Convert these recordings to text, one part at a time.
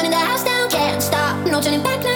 burning the house down, can't stop, no turning back. Now.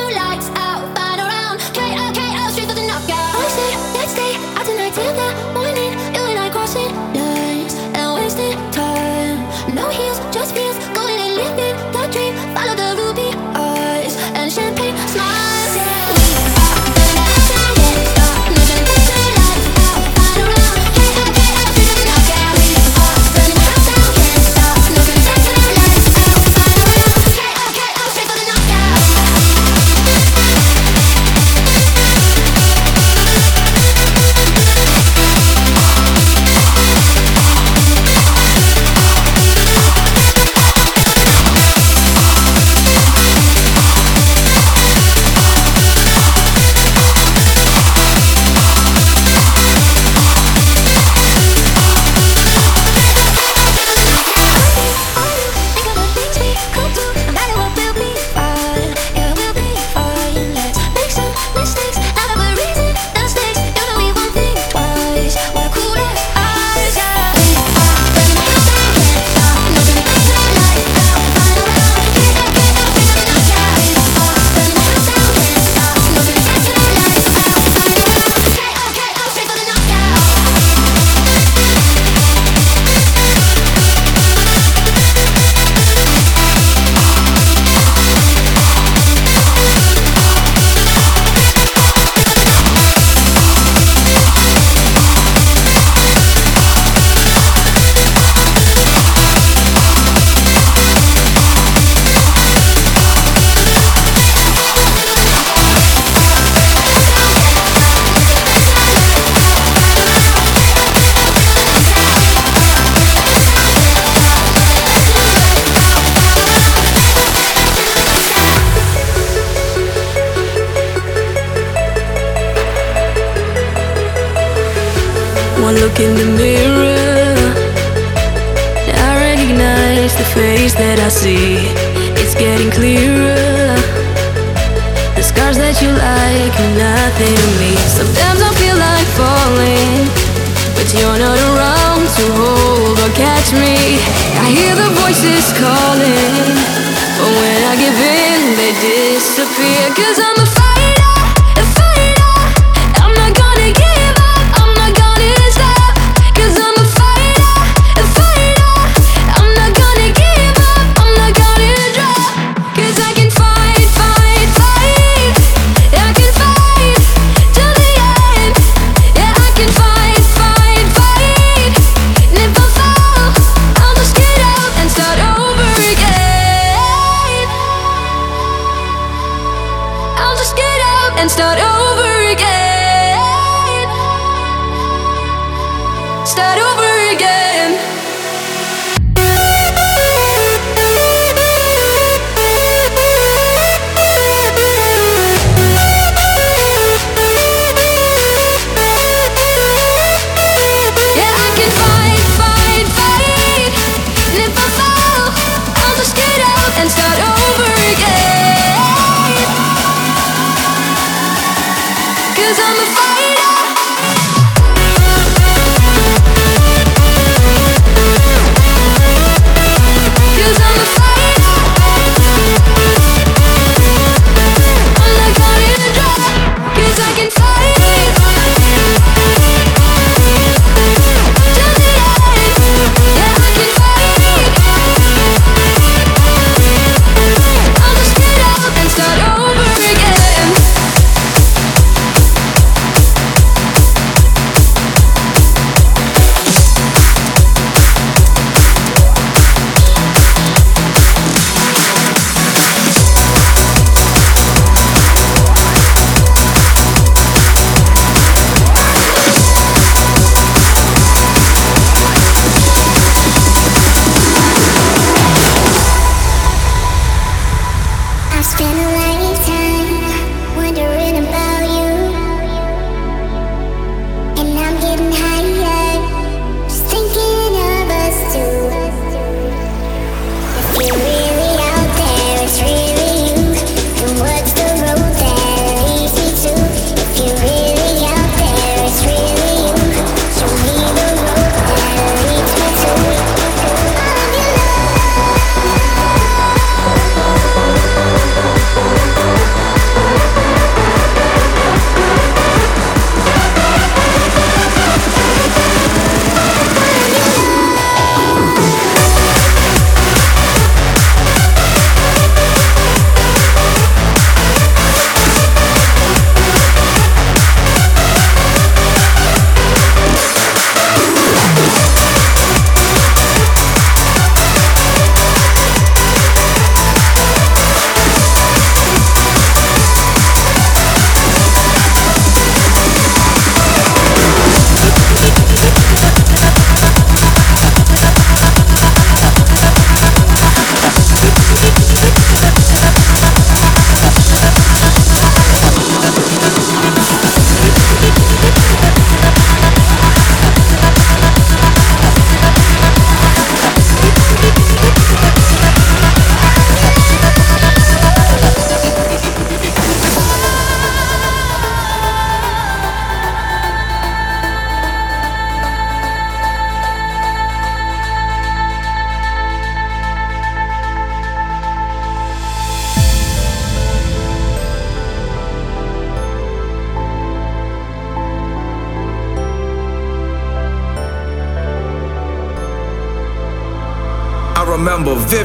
calling, but when I give in, they disappear. Cause I'm a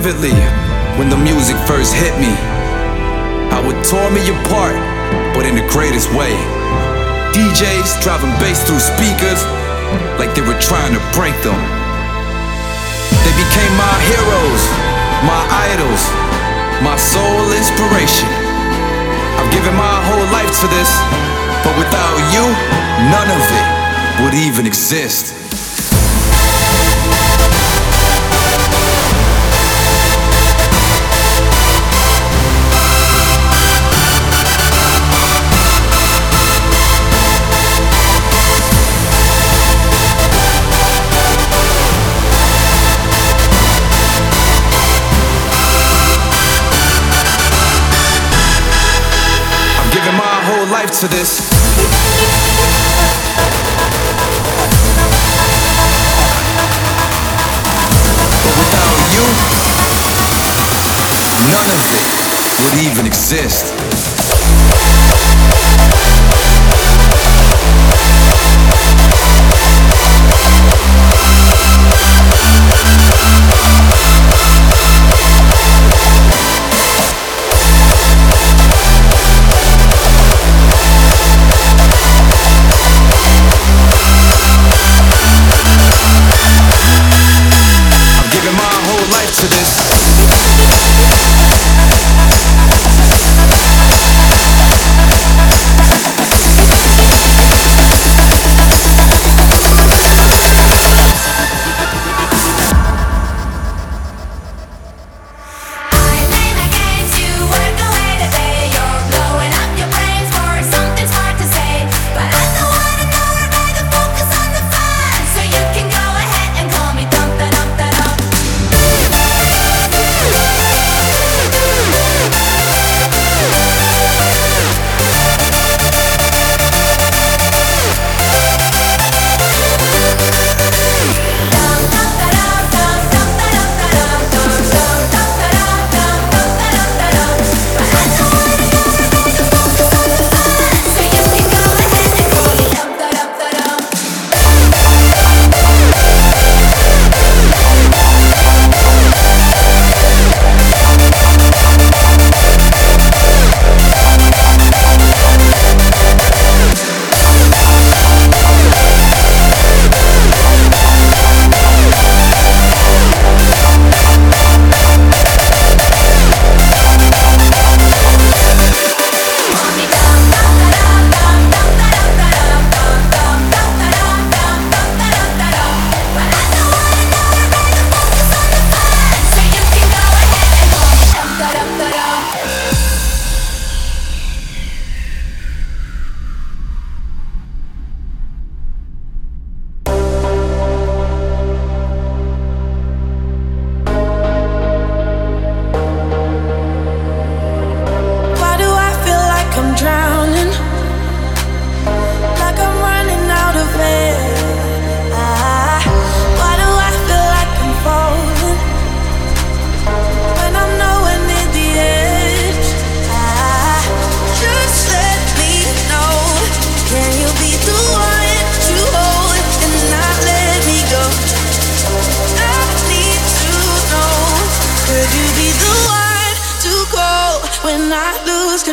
vividly none of it would even exist.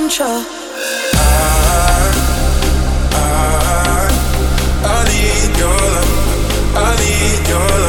control. I, I, I need your love. I need your love.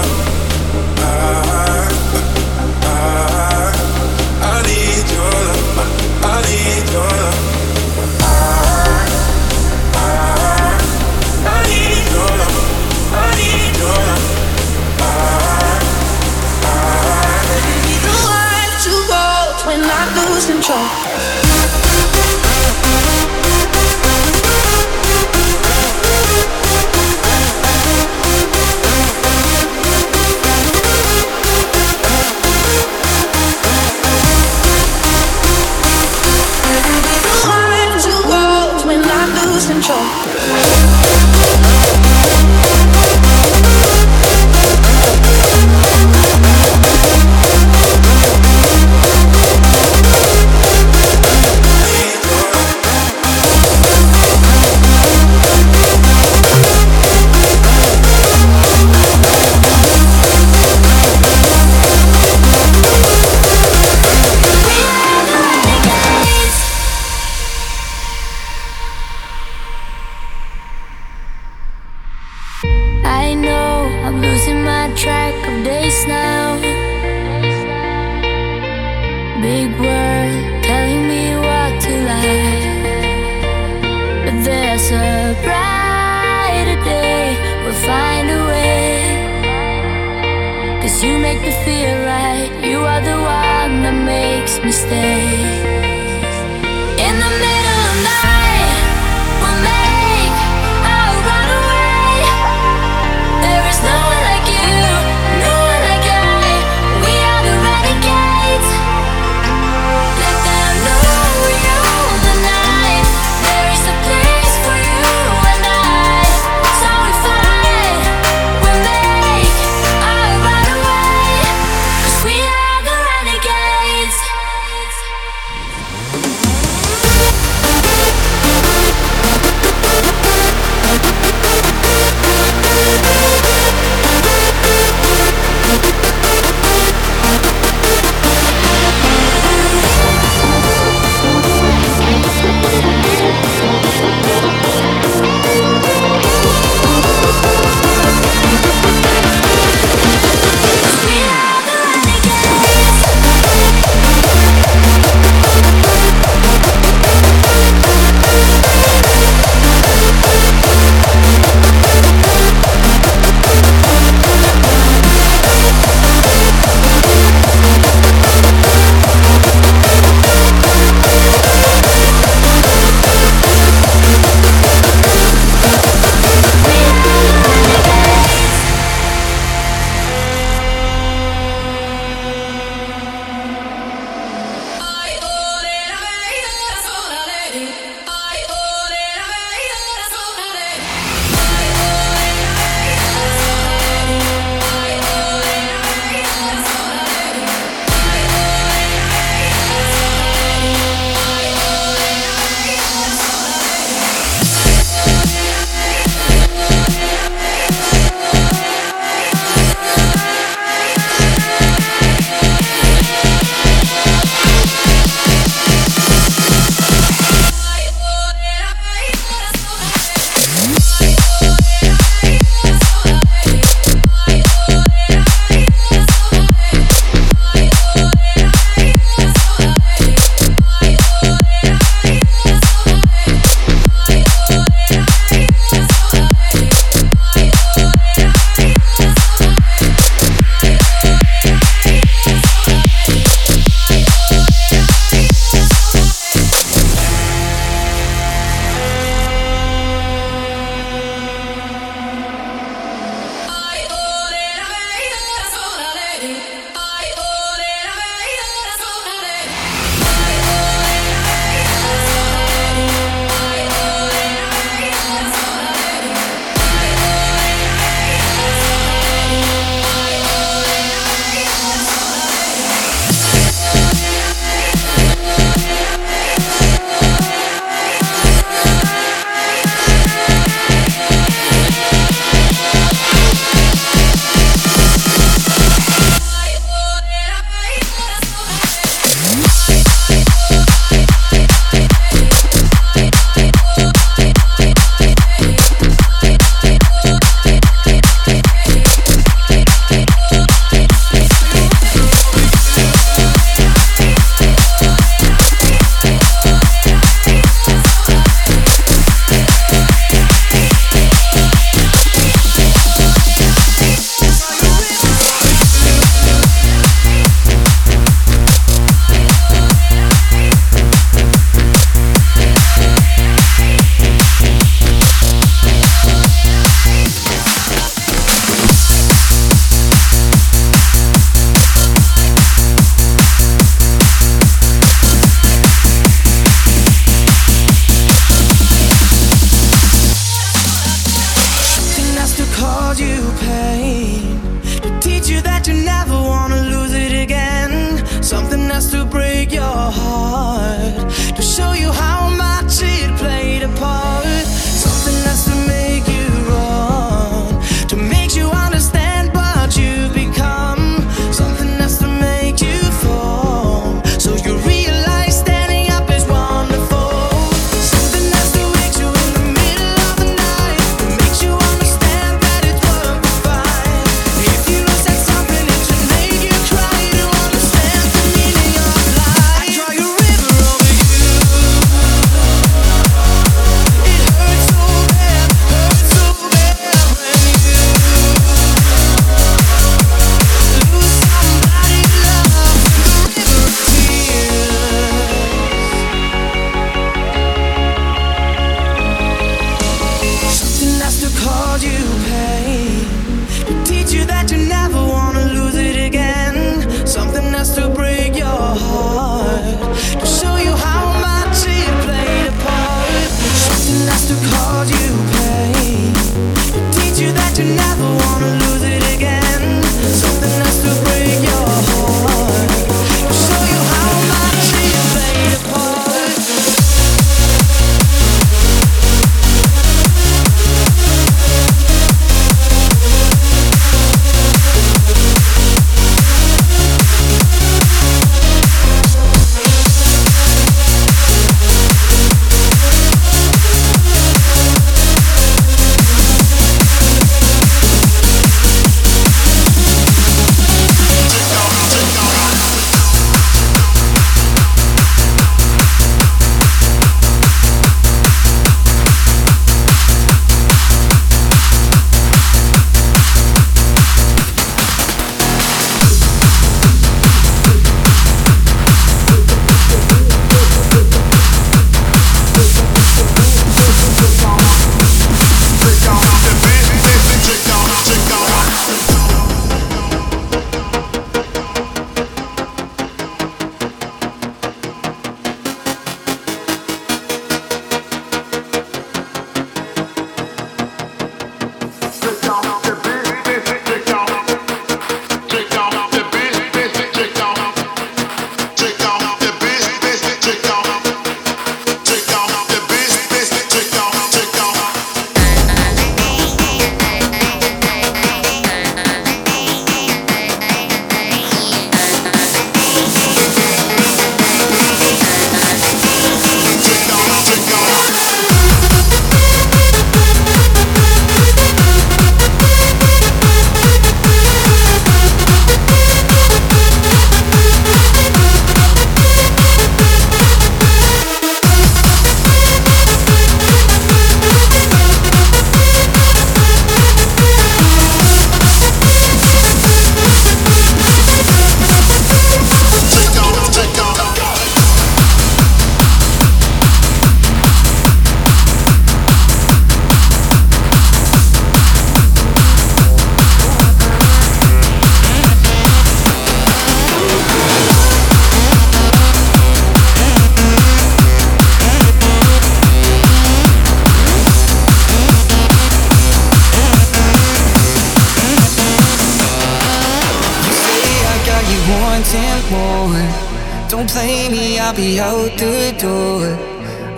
Don't blame me, I'll be out the door.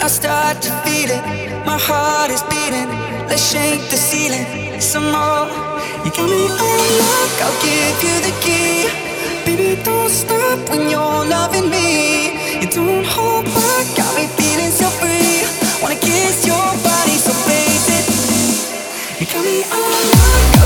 I start to feel it, my heart is beating. Let's shake the ceiling some more. You got me on lock, I'll give you the key. Baby, don't stop when you're loving me. You don't hold back, got me feeling so free. Wanna kiss your body, so face it. You got me on lock.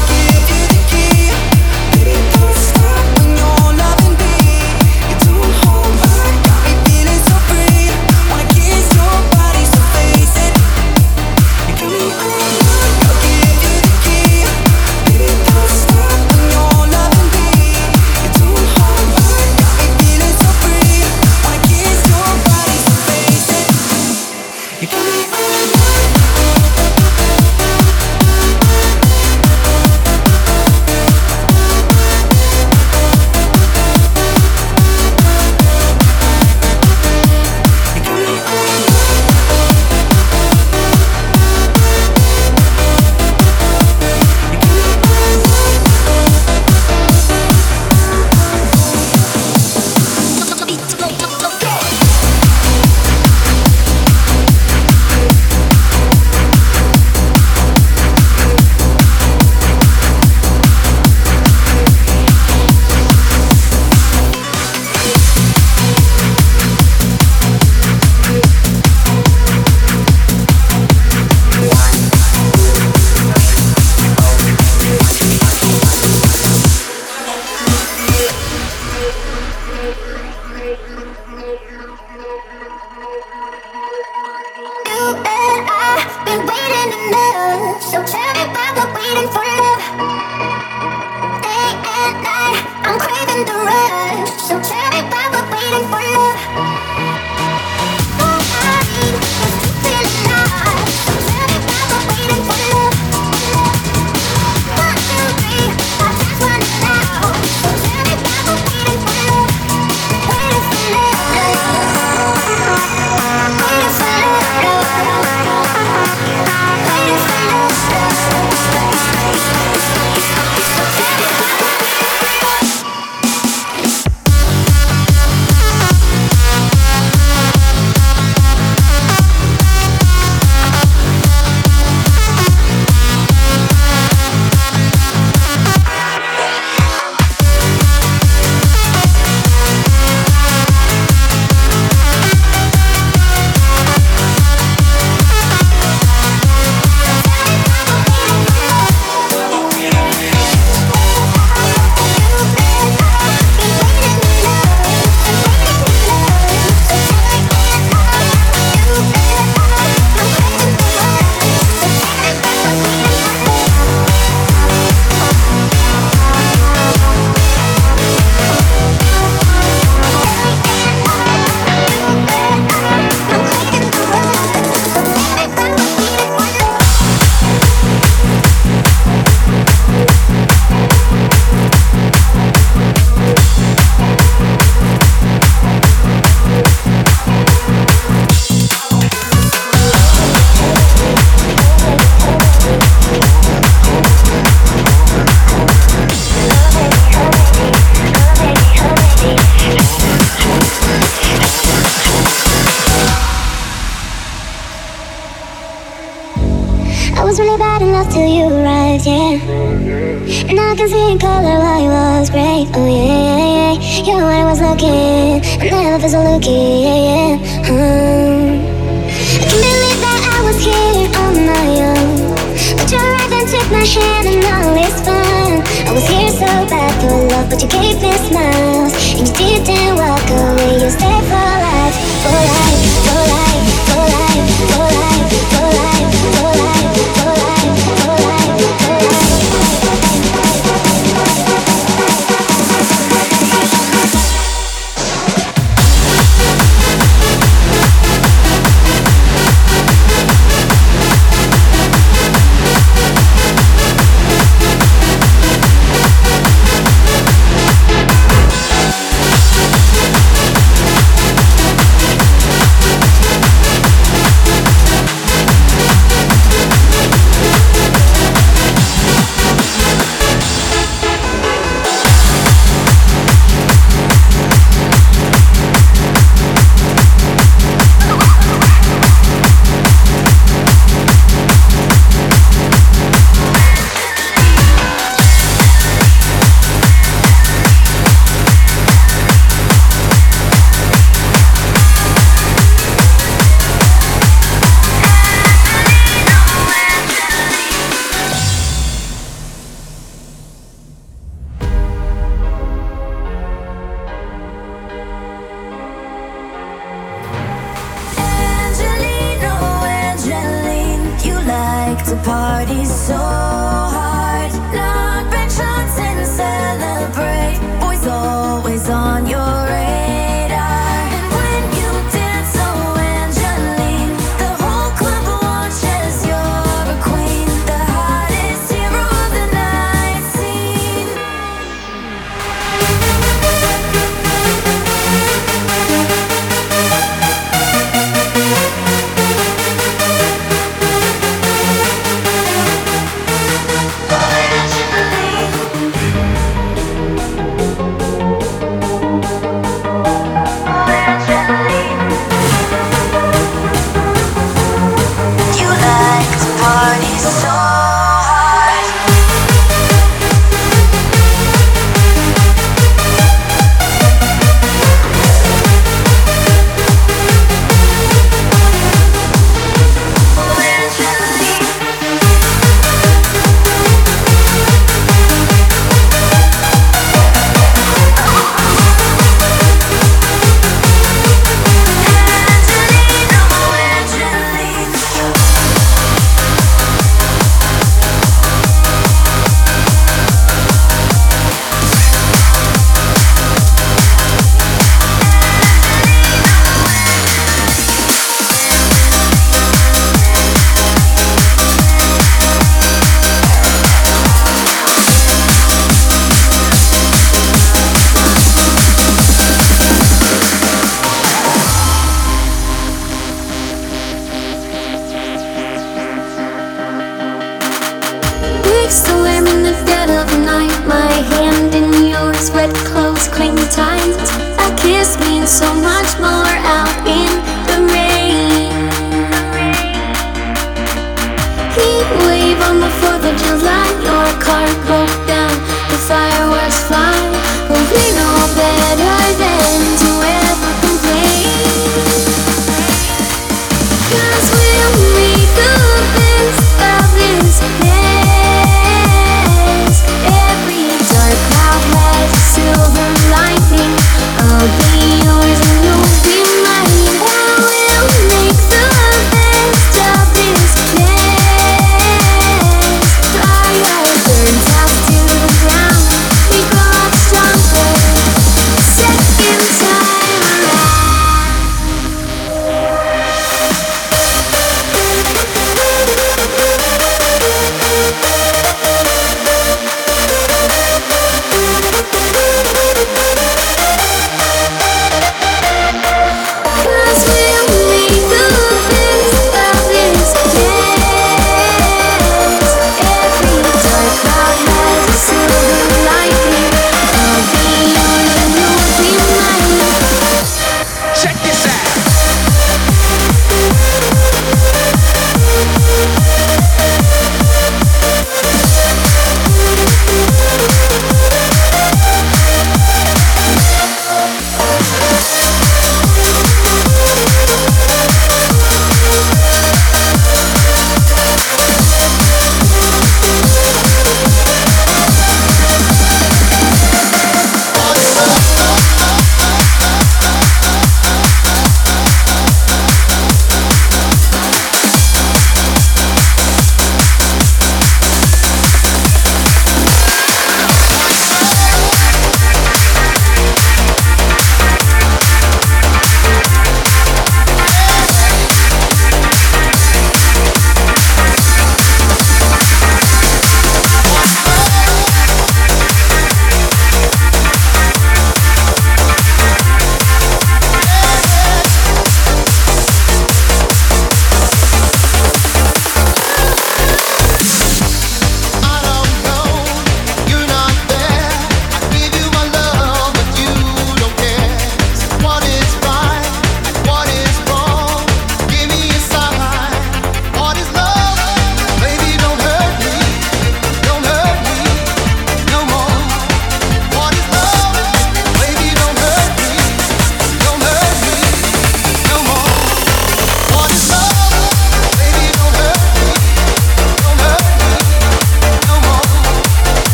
Turns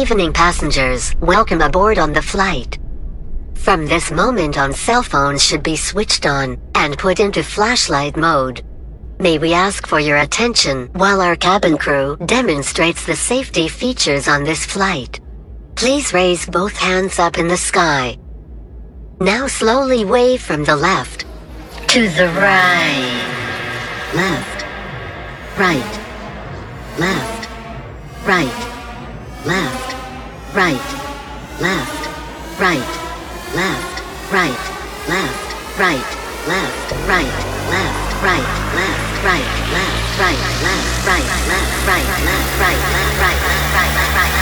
evening, passengers. Welcome aboard on the flight. From this moment on, cell phones should be switched on and put into flashlight mode. May we ask for your attention while our cabin crew demonstrates the safety features on this flight. Please raise both hands up in the sky. Now slowly wave from the left to the right. Left. Right. Left. Right left, right, left, right, left, right, left, right, left, right, left, right, left, right, left, right, left, right, left, right, left, right, left, right, left, right, left, right.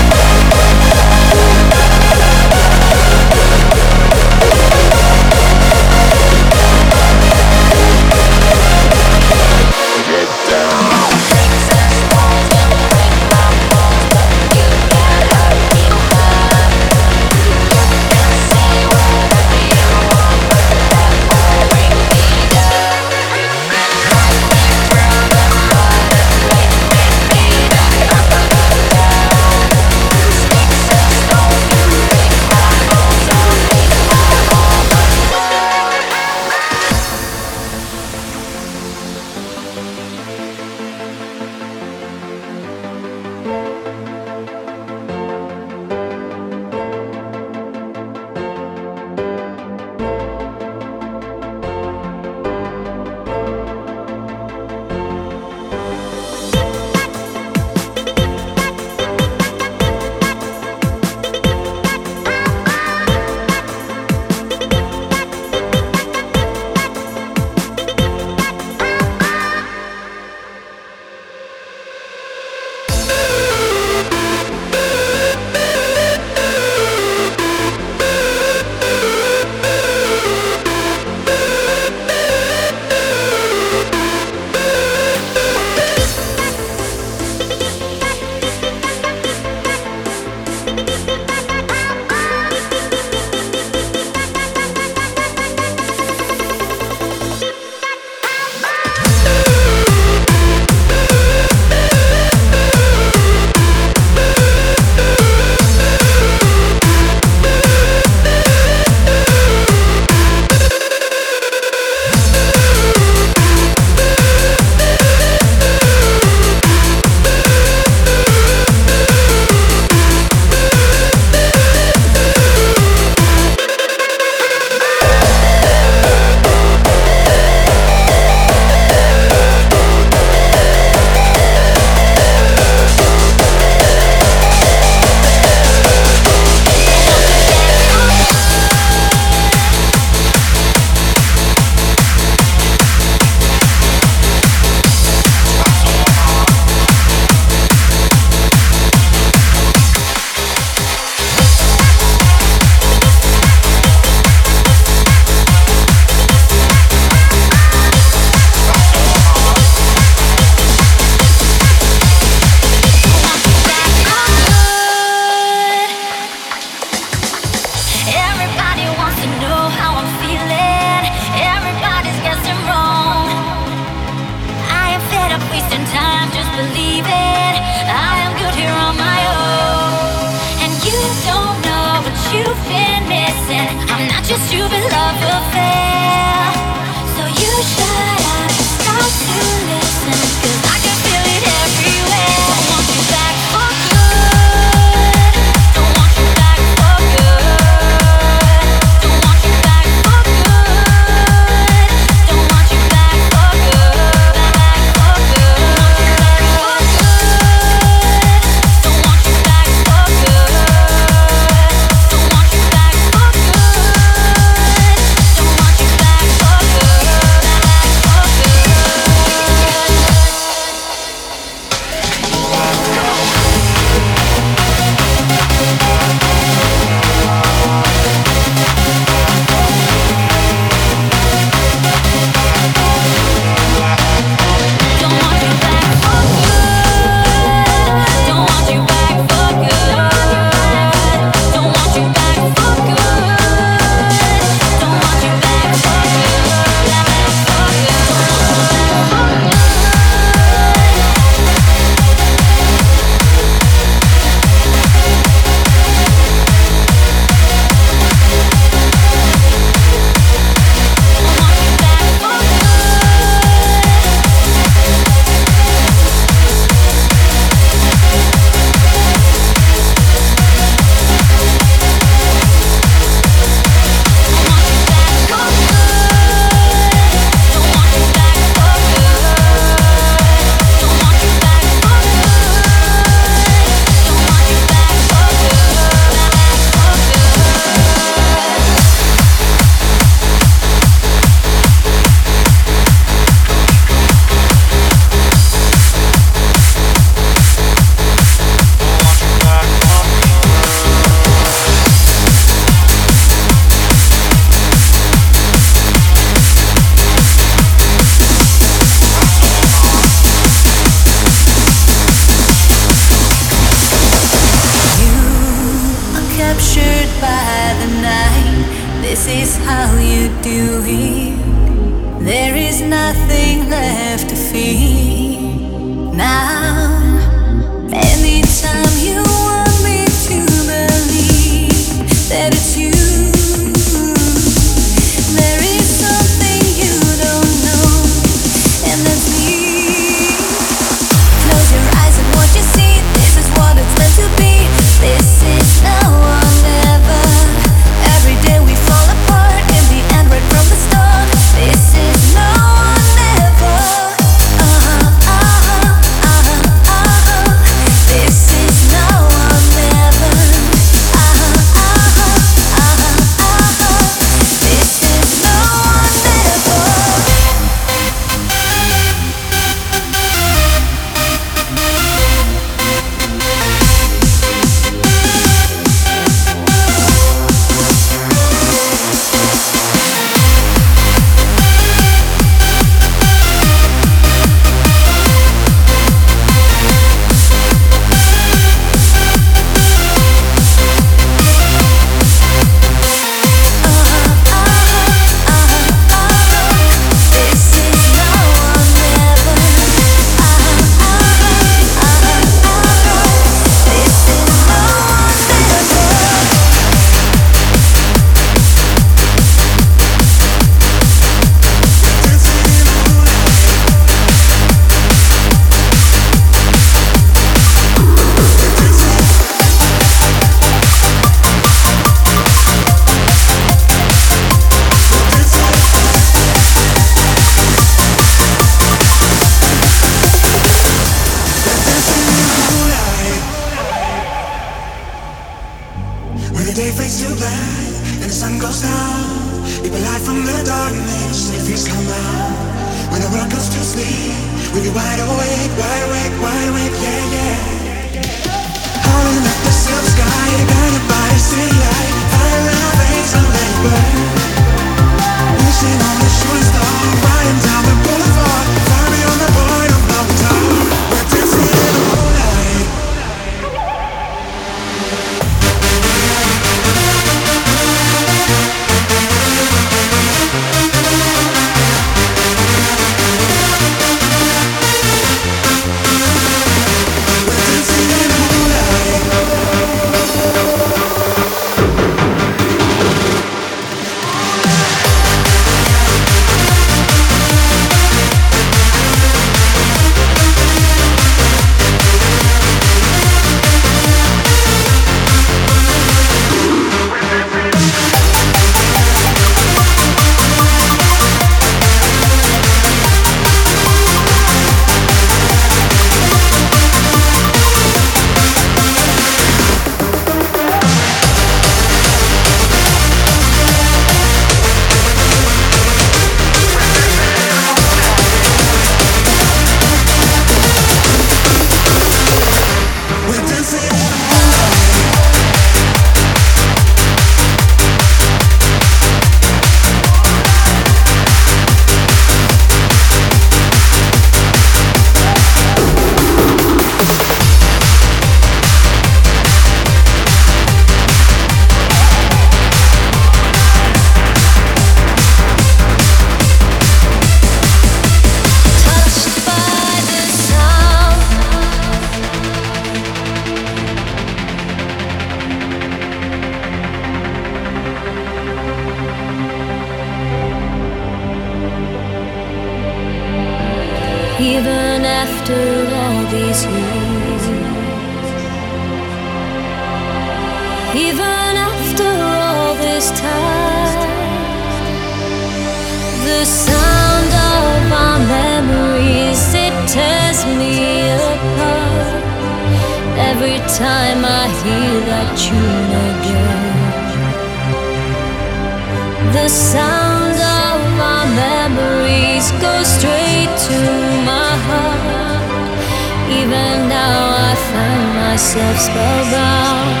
myself spellbound,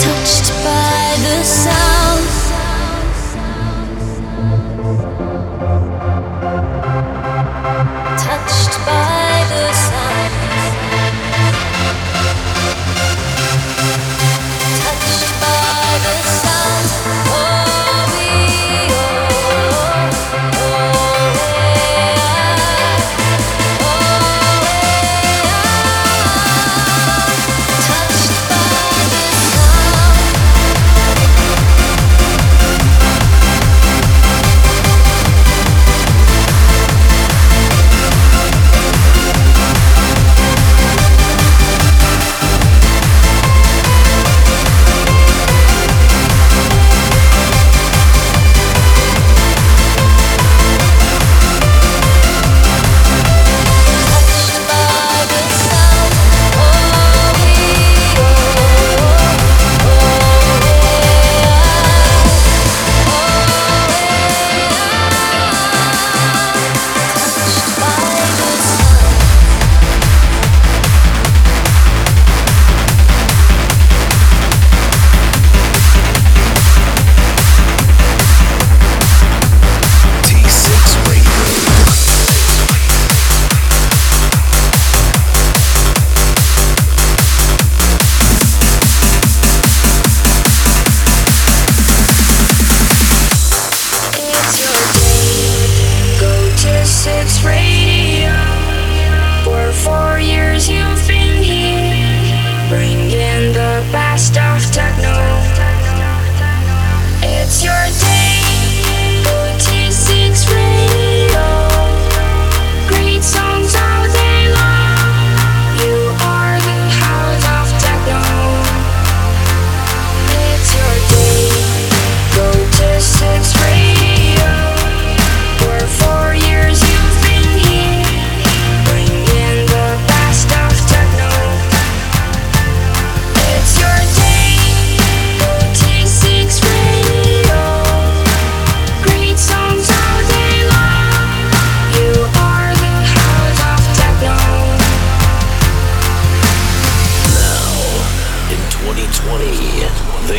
touched by the sound.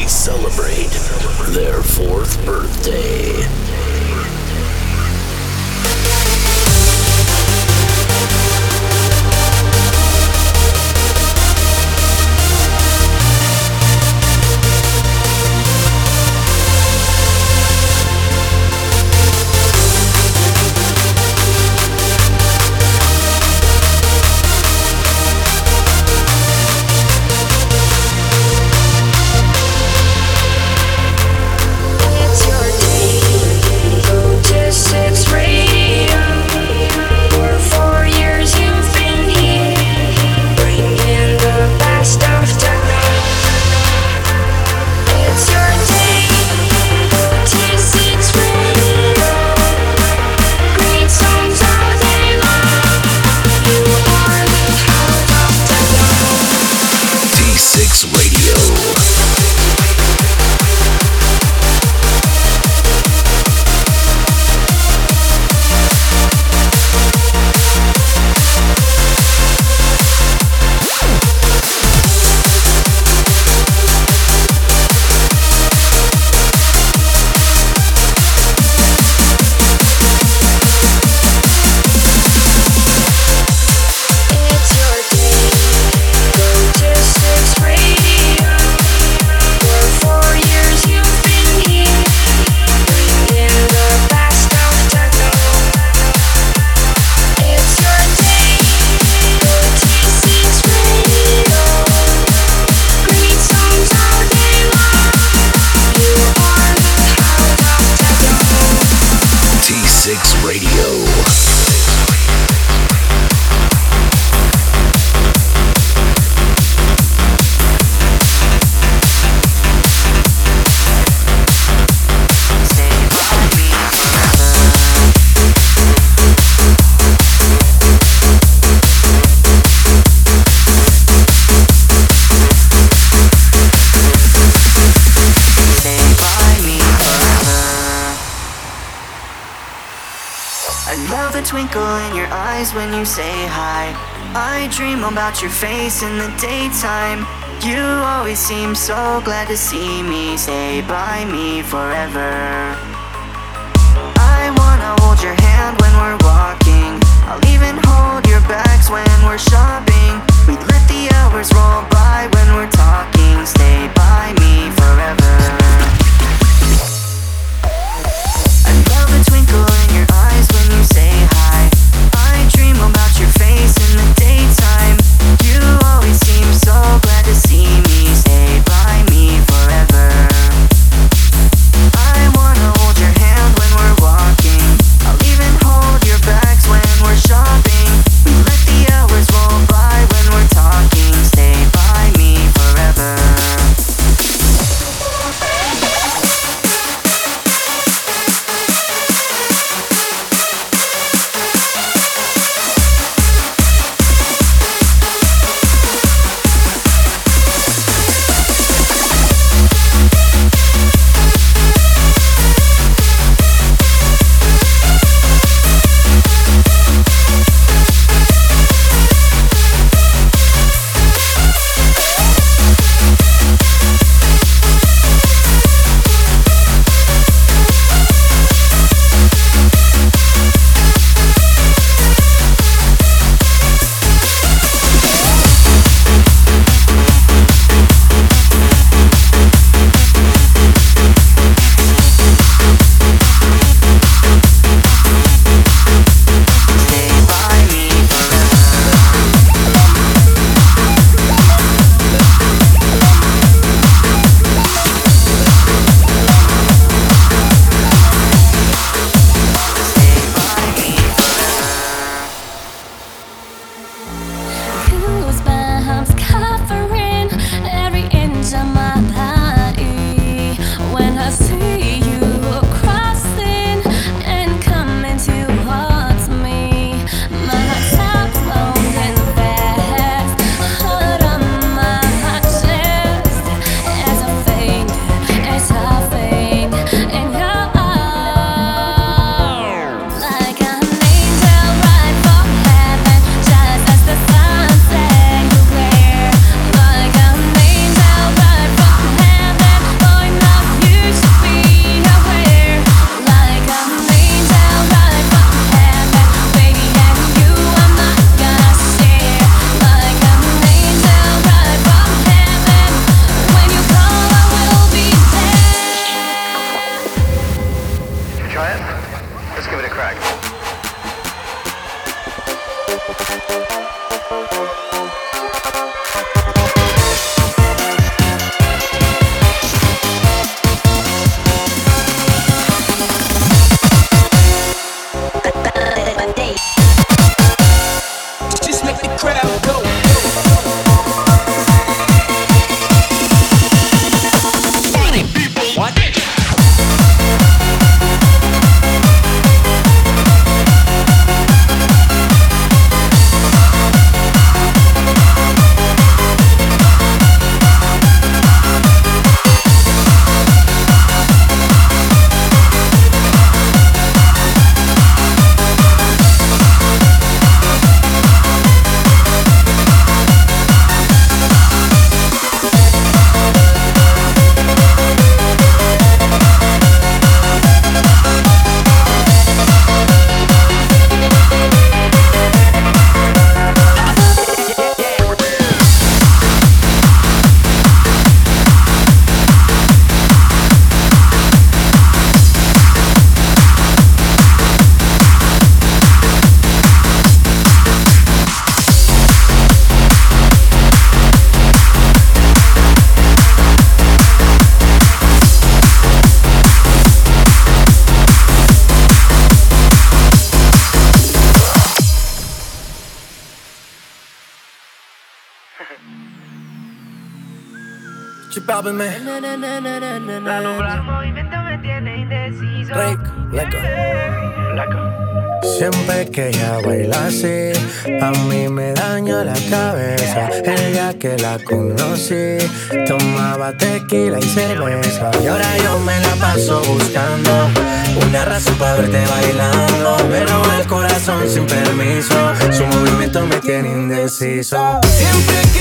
celebrate their fourth birthday. eyes when you say hi. I dream about your face in the daytime. You always seem so glad to see me. Stay by me forever. I wanna hold your hand when we're walking. I'll even hold your bags when we're shopping. We'd let the hours roll by when we're talking. Stay by me forever. I love a twinkle. your face in the daytime. You always seem so. Chipápame. La nubla el movimiento me tiene indeciso. Rick, leco. Siempre que ella baila así, a mí me daña la cabeza. El día que la conocí, tomaba tequila y cerveza. Y ahora yo me la paso buscando una razón para verte bailando. Me roba el corazón sin permiso, su movimiento me tiene indeciso. Siempre que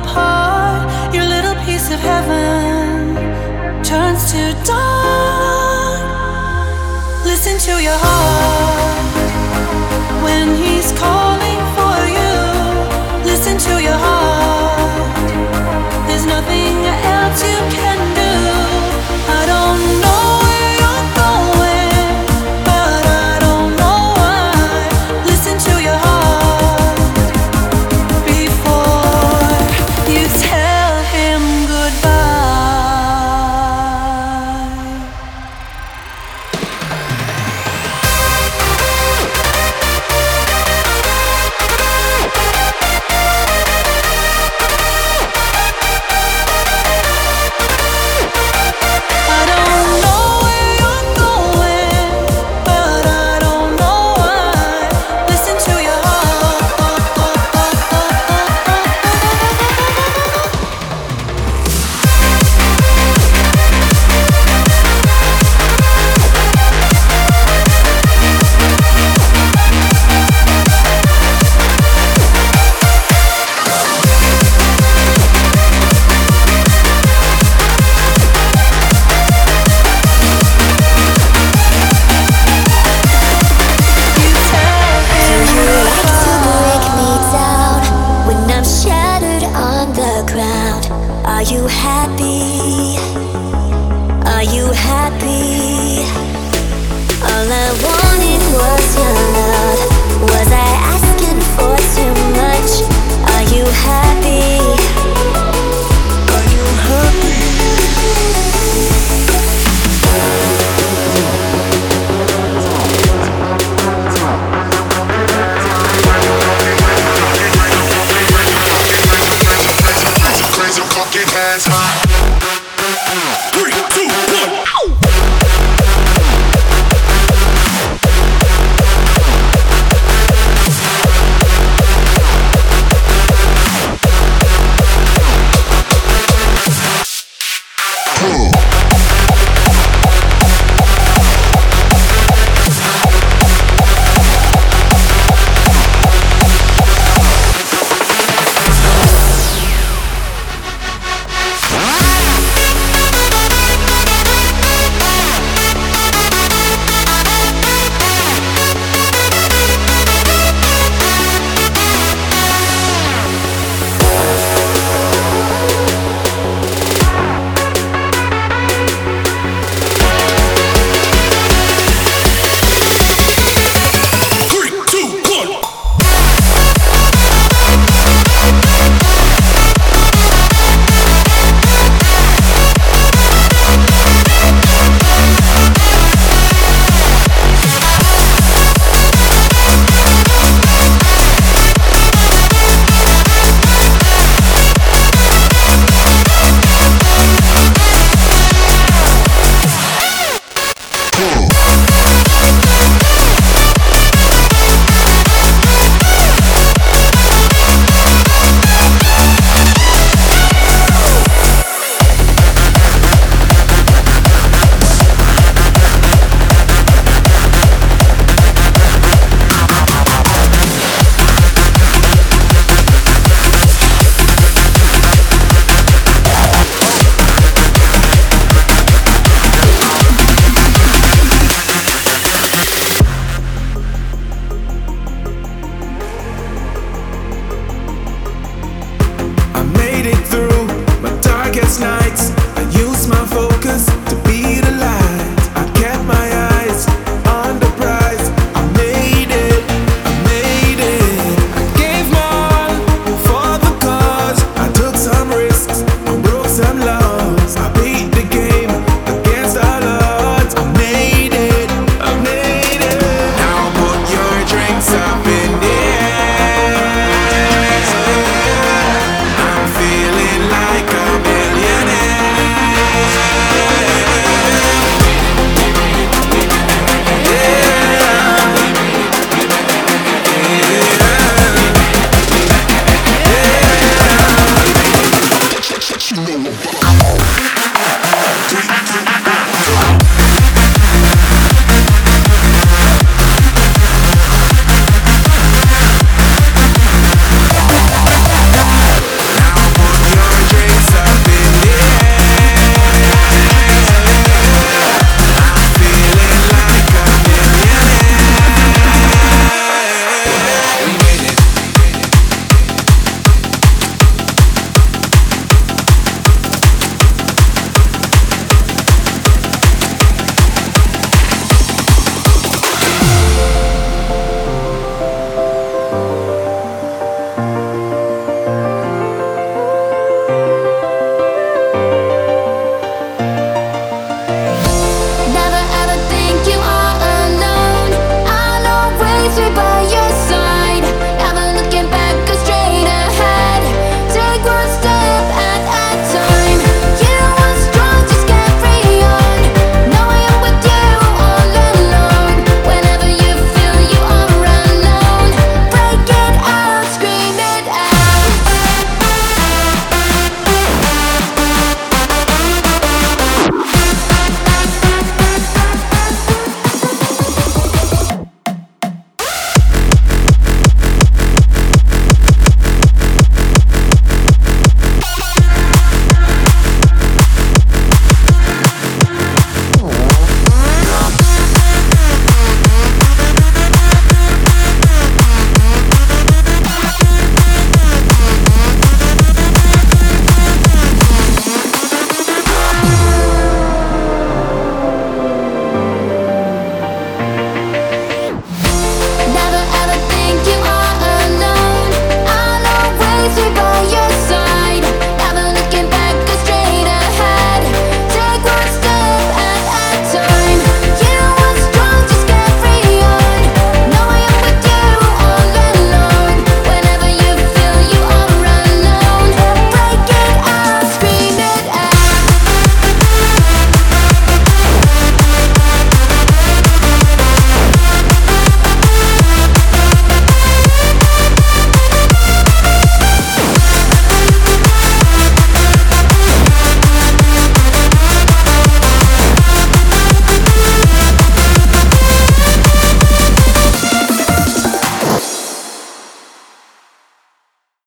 apart. Your little piece of heaven turns to dark. Listen to your heart when he's calling for you. Listen to your heart. There's nothing.